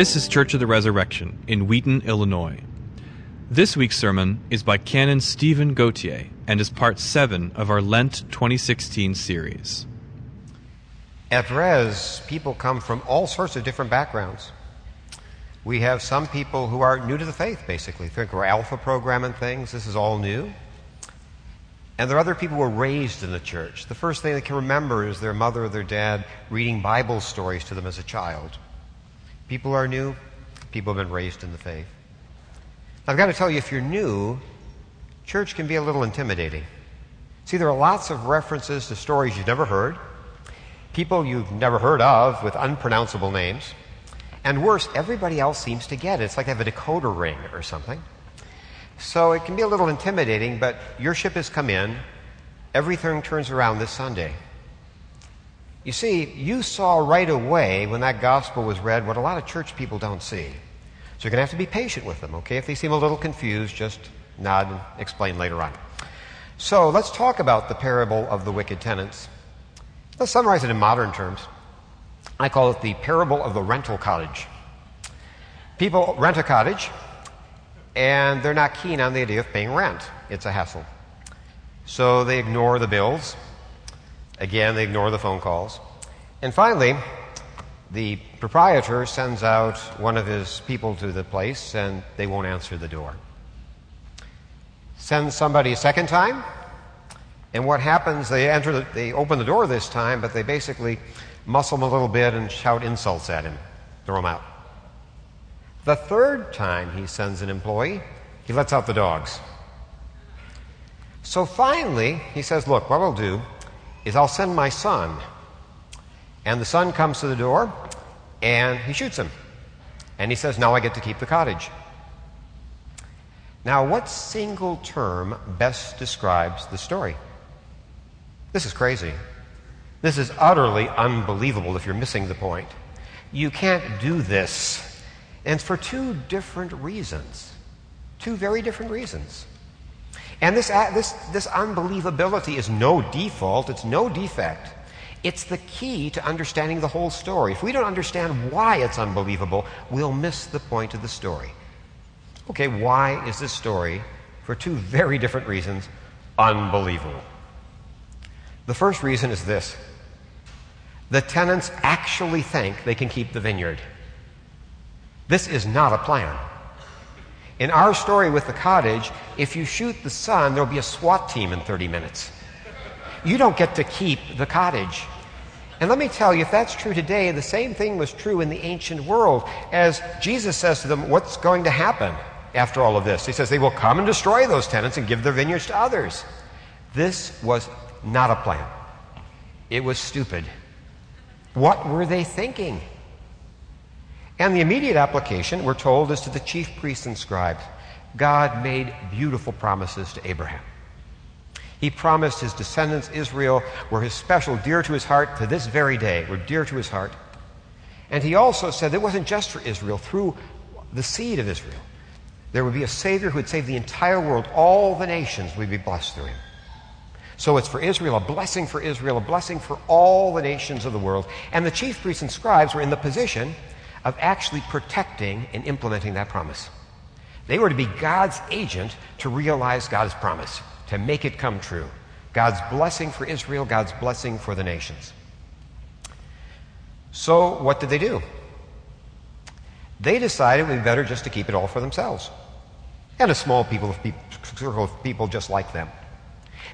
This is Church of the Resurrection in Wheaton, Illinois. This week's sermon is by Canon Stephen Gautier and is part 7 of our Lent 2016 series. At Res, people come from all sorts of different backgrounds. We have some people who are new to the faith, basically. Think we're Alpha program and things. This is all new. And there are other people who were raised in the church. The first thing they can remember is their mother or their dad reading Bible stories to them as a child. People are new. People have been raised in the faith. I've got to tell you, if you're new, church can be a little intimidating. See, there are lots of references to stories you've never heard, people you've never heard of with unpronounceable names, and worse, everybody else seems to get it. It's like they have a decoder ring or something. So it can be a little intimidating, but your ship has come in. Everything turns around this Sunday. You see, you saw right away when that gospel was read what a lot of church people don't see. So you're going to have to be patient with them, okay? If they seem a little confused, just nod and explain later on. So let's talk about the parable of the wicked tenants. Let's summarize it in modern terms. I call it the parable of the rental cottage. People rent a cottage, and they're not keen on the idea of paying rent. It's a hassle. So they ignore the bills. Again, they ignore the phone calls. And finally, the proprietor sends out one of his people to the place, and they won't answer the door. Sends somebody a second time, and what happens, they enter, the, they open the door this time, but they basically muscle him a little bit and shout insults at him, throw him out. The third time he sends an employee, he lets out the dogs. So finally, he says, Look, what I'll do is I'll send my son. And the son comes to the door and he shoots him. And he says, Now I get to keep the cottage. Now, what single term best describes the story? This is crazy. This is utterly unbelievable if you're missing the point. You can't do this and for two different reasons. Two very different reasons. And this, this, this unbelievability is no default, it's no defect. It's the key to understanding the whole story. If we don't understand why it's unbelievable, we'll miss the point of the story. Okay, why is this story, for two very different reasons, unbelievable? The first reason is this the tenants actually think they can keep the vineyard. This is not a plan. In our story with the cottage, if you shoot the son, there'll be a SWAT team in 30 minutes. You don't get to keep the cottage. And let me tell you, if that's true today, the same thing was true in the ancient world. As Jesus says to them, What's going to happen after all of this? He says, They will come and destroy those tenants and give their vineyards to others. This was not a plan, it was stupid. What were they thinking? And the immediate application, we're told, is to the chief priests and scribes. God made beautiful promises to Abraham. He promised his descendants, Israel, were his special, dear to his heart to this very day, were dear to his heart. And he also said it wasn't just for Israel, through the seed of Israel. There would be a Savior who would save the entire world. All the nations would be blessed through him. So it's for Israel, a blessing for Israel, a blessing for all the nations of the world. And the chief priests and scribes were in the position of actually protecting and implementing that promise. They were to be God's agent to realize God's promise, to make it come true. God's blessing for Israel, God's blessing for the nations. So, what did they do? They decided it would be better just to keep it all for themselves and a small people of people, circle of people just like them.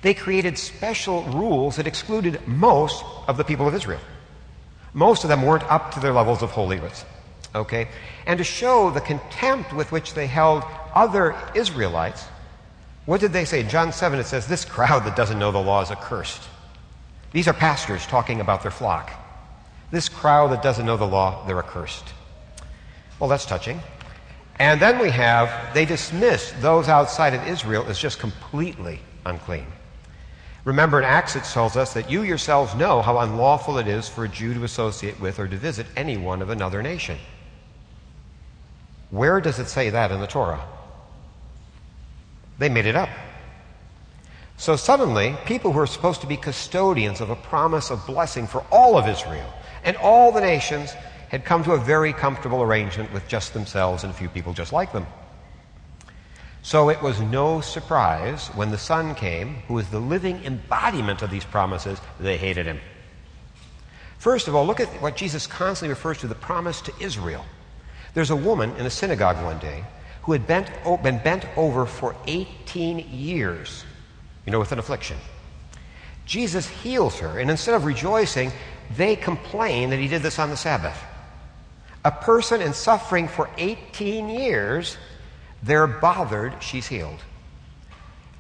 They created special rules that excluded most of the people of Israel. Most of them weren't up to their levels of holiness. Okay? And to show the contempt with which they held other Israelites, what did they say? In John 7, it says, This crowd that doesn't know the law is accursed. These are pastors talking about their flock. This crowd that doesn't know the law, they're accursed. Well, that's touching. And then we have, they dismiss those outside of Israel as just completely unclean. Remember, in Acts, it tells us that you yourselves know how unlawful it is for a Jew to associate with or to visit anyone of another nation. Where does it say that in the Torah? They made it up. So suddenly, people who are supposed to be custodians of a promise of blessing for all of Israel and all the nations had come to a very comfortable arrangement with just themselves and a few people just like them. So it was no surprise when the Son came, who was the living embodiment of these promises, they hated him. First of all, look at what Jesus constantly refers to the promise to Israel. There's a woman in a synagogue one day who had bent, been bent over for 18 years, you know, with an affliction. Jesus heals her, and instead of rejoicing, they complain that he did this on the Sabbath. A person in suffering for 18 years, they're bothered she's healed.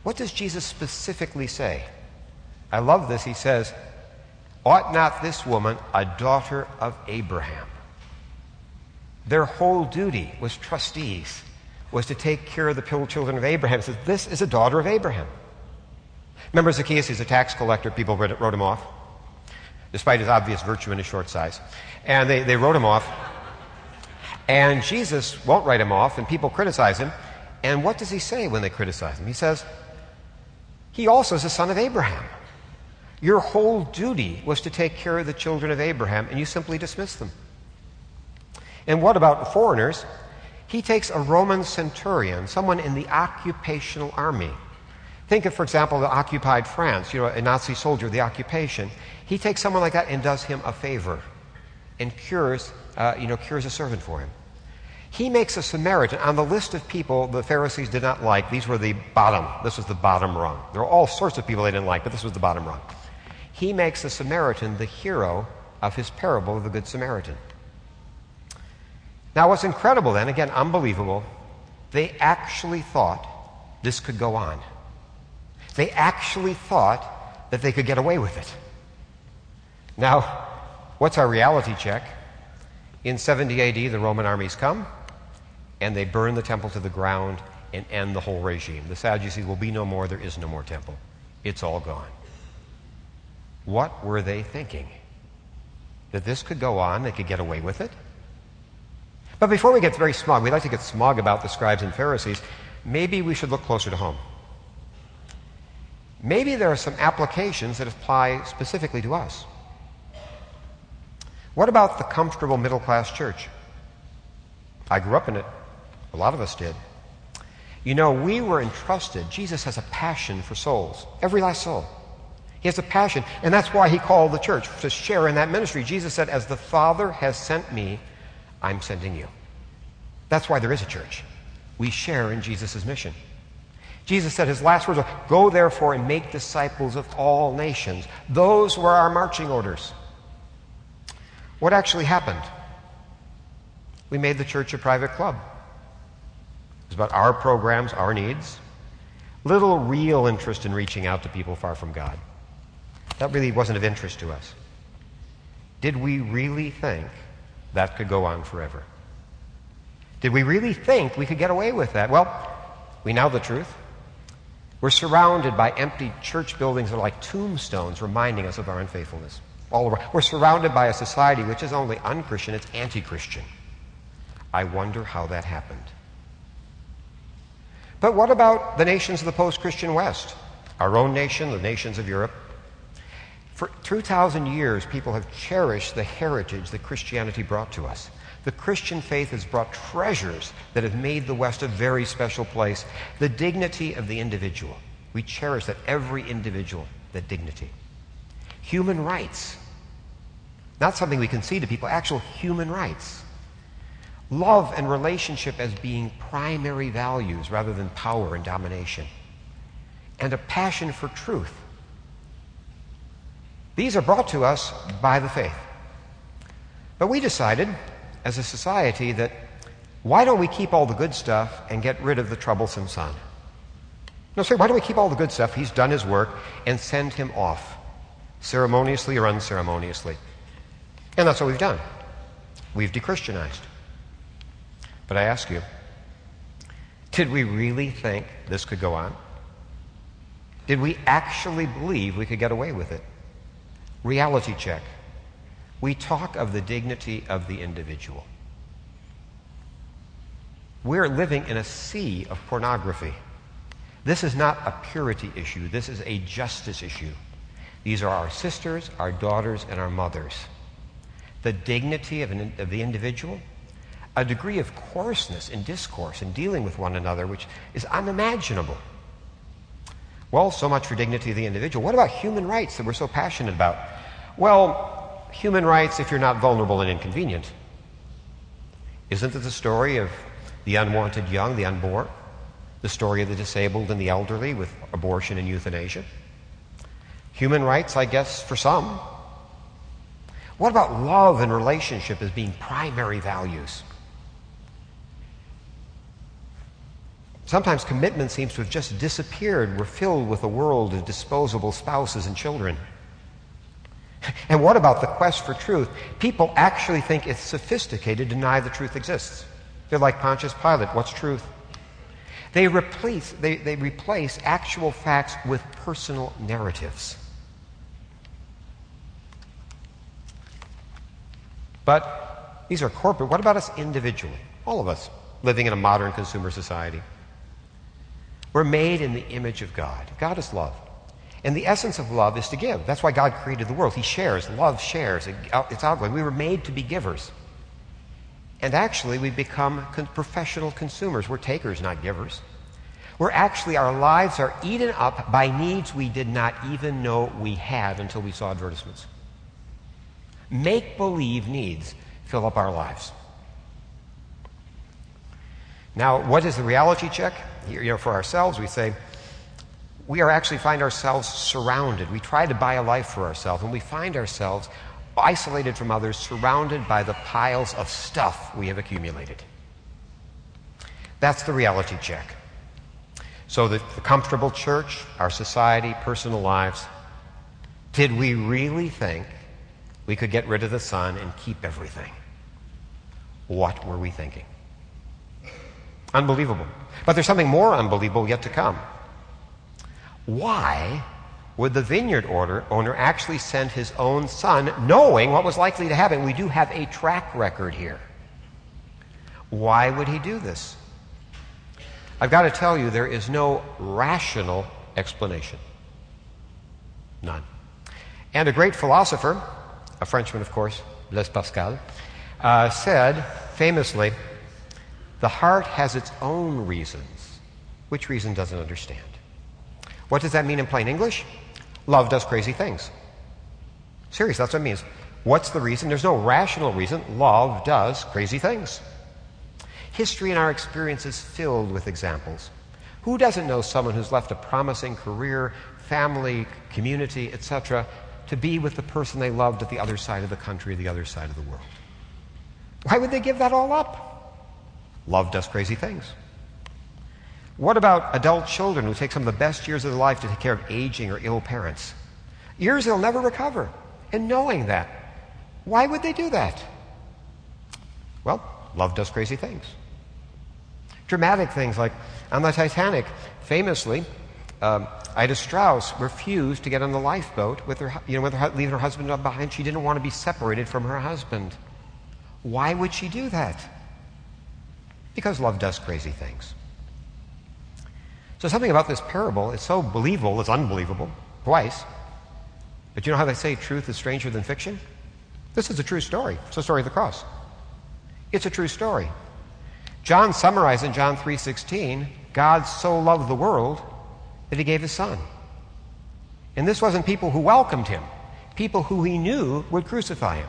What does Jesus specifically say? I love this. He says, Ought not this woman, a daughter of Abraham? Their whole duty was trustees, was to take care of the children of Abraham. Says, This is a daughter of Abraham. Remember Zacchaeus, he's a tax collector. People wrote him off, despite his obvious virtue and his short size. And they, they wrote him off. And Jesus won't write him off, and people criticize him. And what does he say when they criticize him? He says, He also is a son of Abraham. Your whole duty was to take care of the children of Abraham, and you simply dismiss them. And what about foreigners? He takes a Roman centurion, someone in the occupational army. Think of, for example, the occupied France, you know, a Nazi soldier, the occupation. He takes someone like that and does him a favor and cures, uh, you know, cures a servant for him. He makes a Samaritan on the list of people the Pharisees did not like. These were the bottom. This was the bottom rung. There were all sorts of people they didn't like, but this was the bottom rung. He makes the Samaritan the hero of his parable of the Good Samaritan. Now, what's incredible then, again, unbelievable, they actually thought this could go on. They actually thought that they could get away with it. Now, what's our reality check? In 70 AD, the Roman armies come and they burn the temple to the ground and end the whole regime. The Sadducees will be no more, there is no more temple. It's all gone. What were they thinking? That this could go on, they could get away with it? But before we get very smug, we like to get smug about the scribes and Pharisees, maybe we should look closer to home. Maybe there are some applications that apply specifically to us. What about the comfortable middle class church? I grew up in it. A lot of us did. You know, we were entrusted. Jesus has a passion for souls, every last soul. He has a passion, and that's why he called the church to share in that ministry. Jesus said, As the Father has sent me, I'm sending you. That's why there is a church. We share in Jesus' mission. Jesus said his last words were, Go therefore and make disciples of all nations. Those were our marching orders. What actually happened? We made the church a private club. It was about our programs, our needs. Little real interest in reaching out to people far from God. That really wasn't of interest to us. Did we really think that could go on forever? Did we really think we could get away with that? Well, we know the truth. We're surrounded by empty church buildings that are like tombstones reminding us of our unfaithfulness. All around. We're surrounded by a society which is only unchristian, it's anti Christian. I wonder how that happened. But what about the nations of the post Christian West? Our own nation, the nations of Europe? For 2,000 years, people have cherished the heritage that Christianity brought to us. The Christian faith has brought treasures that have made the West a very special place. The dignity of the individual. We cherish that every individual, that dignity. Human rights. Not something we concede to people, actual human rights. Love and relationship as being primary values rather than power and domination. And a passion for truth these are brought to us by the faith. But we decided as a society that why don't we keep all the good stuff and get rid of the troublesome son? No, sir, why don't we keep all the good stuff? He's done his work and send him off, ceremoniously or unceremoniously. And that's what we've done. We've dechristianized. But I ask you, did we really think this could go on? Did we actually believe we could get away with it? Reality check. We talk of the dignity of the individual. We're living in a sea of pornography. This is not a purity issue, this is a justice issue. These are our sisters, our daughters, and our mothers. the dignity of, an, of the individual, a degree of coarseness in discourse and dealing with one another which is unimaginable. Well, so much for dignity of the individual. What about human rights that we're so passionate about? Well, human rights if you're not vulnerable and inconvenient. Isn't it the story of the unwanted young, the unborn? The story of the disabled and the elderly with abortion and euthanasia? Human rights, I guess, for some. What about love and relationship as being primary values? Sometimes commitment seems to have just disappeared. We're filled with a world of disposable spouses and children. And what about the quest for truth? People actually think it's sophisticated to deny the truth exists. They're like Pontius Pilate. What's truth? They replace, they, they replace actual facts with personal narratives. But these are corporate. What about us individually? All of us living in a modern consumer society. We're made in the image of God. God is love. And the essence of love is to give. That's why God created the world. He shares. Love shares. Uh, it's outgoing. We were made to be givers. And actually, we become professional consumers. We're takers, not givers. We're actually, our lives are eaten up by needs we did not even know we had until we saw advertisements. Make believe needs fill up our lives. Now, what is the reality check? You know, for ourselves, we say, we are actually find ourselves surrounded. We try to buy a life for ourselves, and we find ourselves isolated from others, surrounded by the piles of stuff we have accumulated. That's the reality check. So, the, the comfortable church, our society, personal lives, did we really think we could get rid of the son and keep everything? What were we thinking? Unbelievable. But there's something more unbelievable yet to come. Why would the vineyard owner actually send his own son, knowing what was likely to happen? We do have a track record here. Why would he do this? I've got to tell you, there is no rational explanation. None. And a great philosopher, a Frenchman, of course, Blaise Pascal, uh, said famously, the heart has its own reasons. Which reason doesn't understand? What does that mean in plain English? Love does crazy things. Serious, that's what it means. What's the reason? There's no rational reason. Love does crazy things. History and our experience is filled with examples. Who doesn't know someone who's left a promising career, family, community, etc., to be with the person they loved at the other side of the country, the other side of the world? Why would they give that all up? Love does crazy things. What about adult children who take some of the best years of their life to take care of aging or ill parents? Years they'll never recover. And knowing that, why would they do that? Well, love does crazy things. Dramatic things like on the Titanic, famously, um, Ida Straus refused to get on the lifeboat with her, you know, with her, leaving her husband behind. She didn't want to be separated from her husband. Why would she do that? Because love does crazy things. So something about this parable is so believable, it's unbelievable, twice. But you know how they say truth is stranger than fiction? This is a true story. It's the story of the cross. It's a true story. John summarized in John 3:16, God so loved the world that he gave his son. And this wasn't people who welcomed him, people who he knew would crucify him.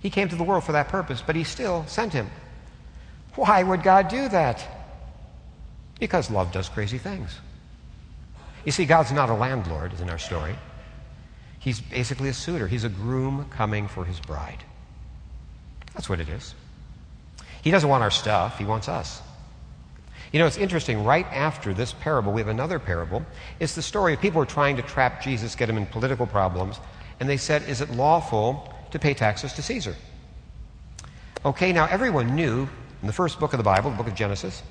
He came to the world for that purpose, but he still sent him. Why would God do that? Because love does crazy things. You see, God's not a landlord, in our story. He's basically a suitor. He's a groom coming for his bride. That's what it is. He doesn't want our stuff, he wants us. You know, it's interesting. Right after this parable, we have another parable. It's the story of people who are trying to trap Jesus, get him in political problems, and they said, Is it lawful to pay taxes to Caesar? Okay, now everyone knew in the first book of the Bible, the book of Genesis,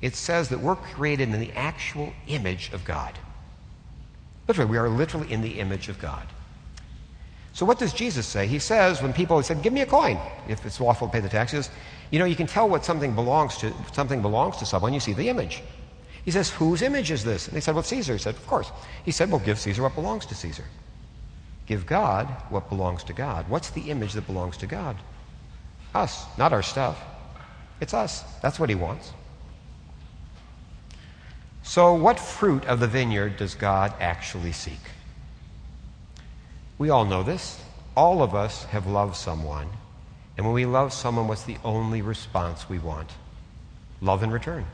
it says that we're created in the actual image of God. Literally, we are literally in the image of God. So what does Jesus say? He says, when people said, give me a coin, if it's lawful to pay the taxes, you know, you can tell what something belongs to, something belongs to someone, you see the image. He says, whose image is this? And they said, well, Caesar. He said, of course. He said, well, give Caesar what belongs to Caesar. Give God what belongs to God. What's the image that belongs to God? Us, not our stuff. It's us. That's what He wants. So, what fruit of the vineyard does God actually seek? We all know this. All of us have loved someone. And when we love someone, what's the only response we want? Love in return.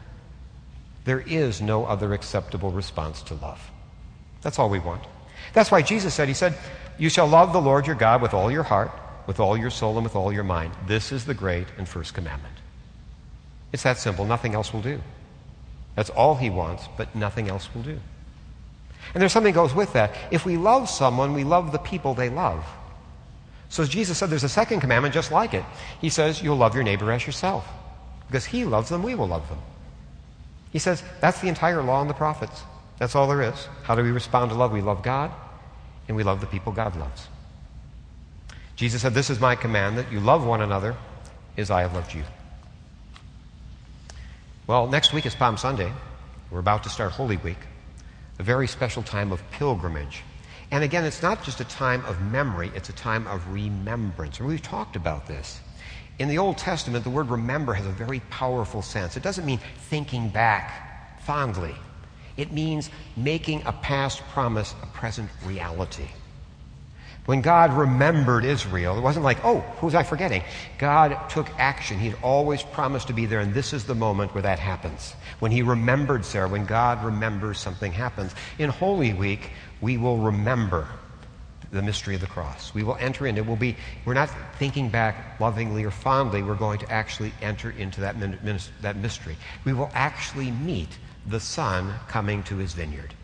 There is no other acceptable response to love. That's all we want. That's why Jesus said, He said, You shall love the Lord your God with all your heart, with all your soul, and with all your mind. This is the great and first commandment. It's that simple. Nothing else will do. That's all He wants, but nothing else will do. And there's something goes with that. If we love someone, we love the people they love. So Jesus said there's a second commandment just like it. He says, You'll love your neighbor as yourself. Because He loves them, we will love them. He says that's the entire law and the prophets. That's all there is. How do we respond to love? We love God, and we love the people God loves. Jesus said, This is my command that you love one another as I have loved you. Well, next week is Palm Sunday. We're about to start Holy Week, a very special time of pilgrimage. And again, it's not just a time of memory, it's a time of remembrance. And we've talked about this. In the Old Testament, the word remember has a very powerful sense. It doesn't mean thinking back fondly, it means making a past promise a present reality. When God remembered Israel, it wasn't like, oh, who was I forgetting? God took action. He had always promised to be there, and this is the moment where that happens. When He remembered Sarah, when God remembers, something happens. In Holy Week, we will remember the mystery of the cross. We will enter in. It will be, we're not thinking back lovingly or fondly. We're going to actually enter into that, that mystery. We will actually meet the Son coming to his vineyard.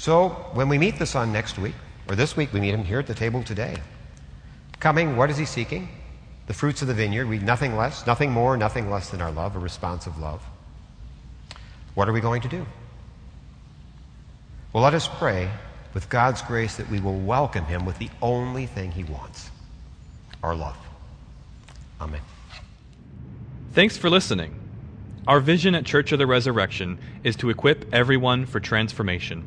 So, when we meet the Son next week, or this week, we meet him here at the table today. Coming, what is he seeking? The fruits of the vineyard. We nothing less, nothing more, nothing less than our love, a responsive love. What are we going to do? Well, let us pray with God's grace that we will welcome him with the only thing he wants our love. Amen. Thanks for listening. Our vision at Church of the Resurrection is to equip everyone for transformation.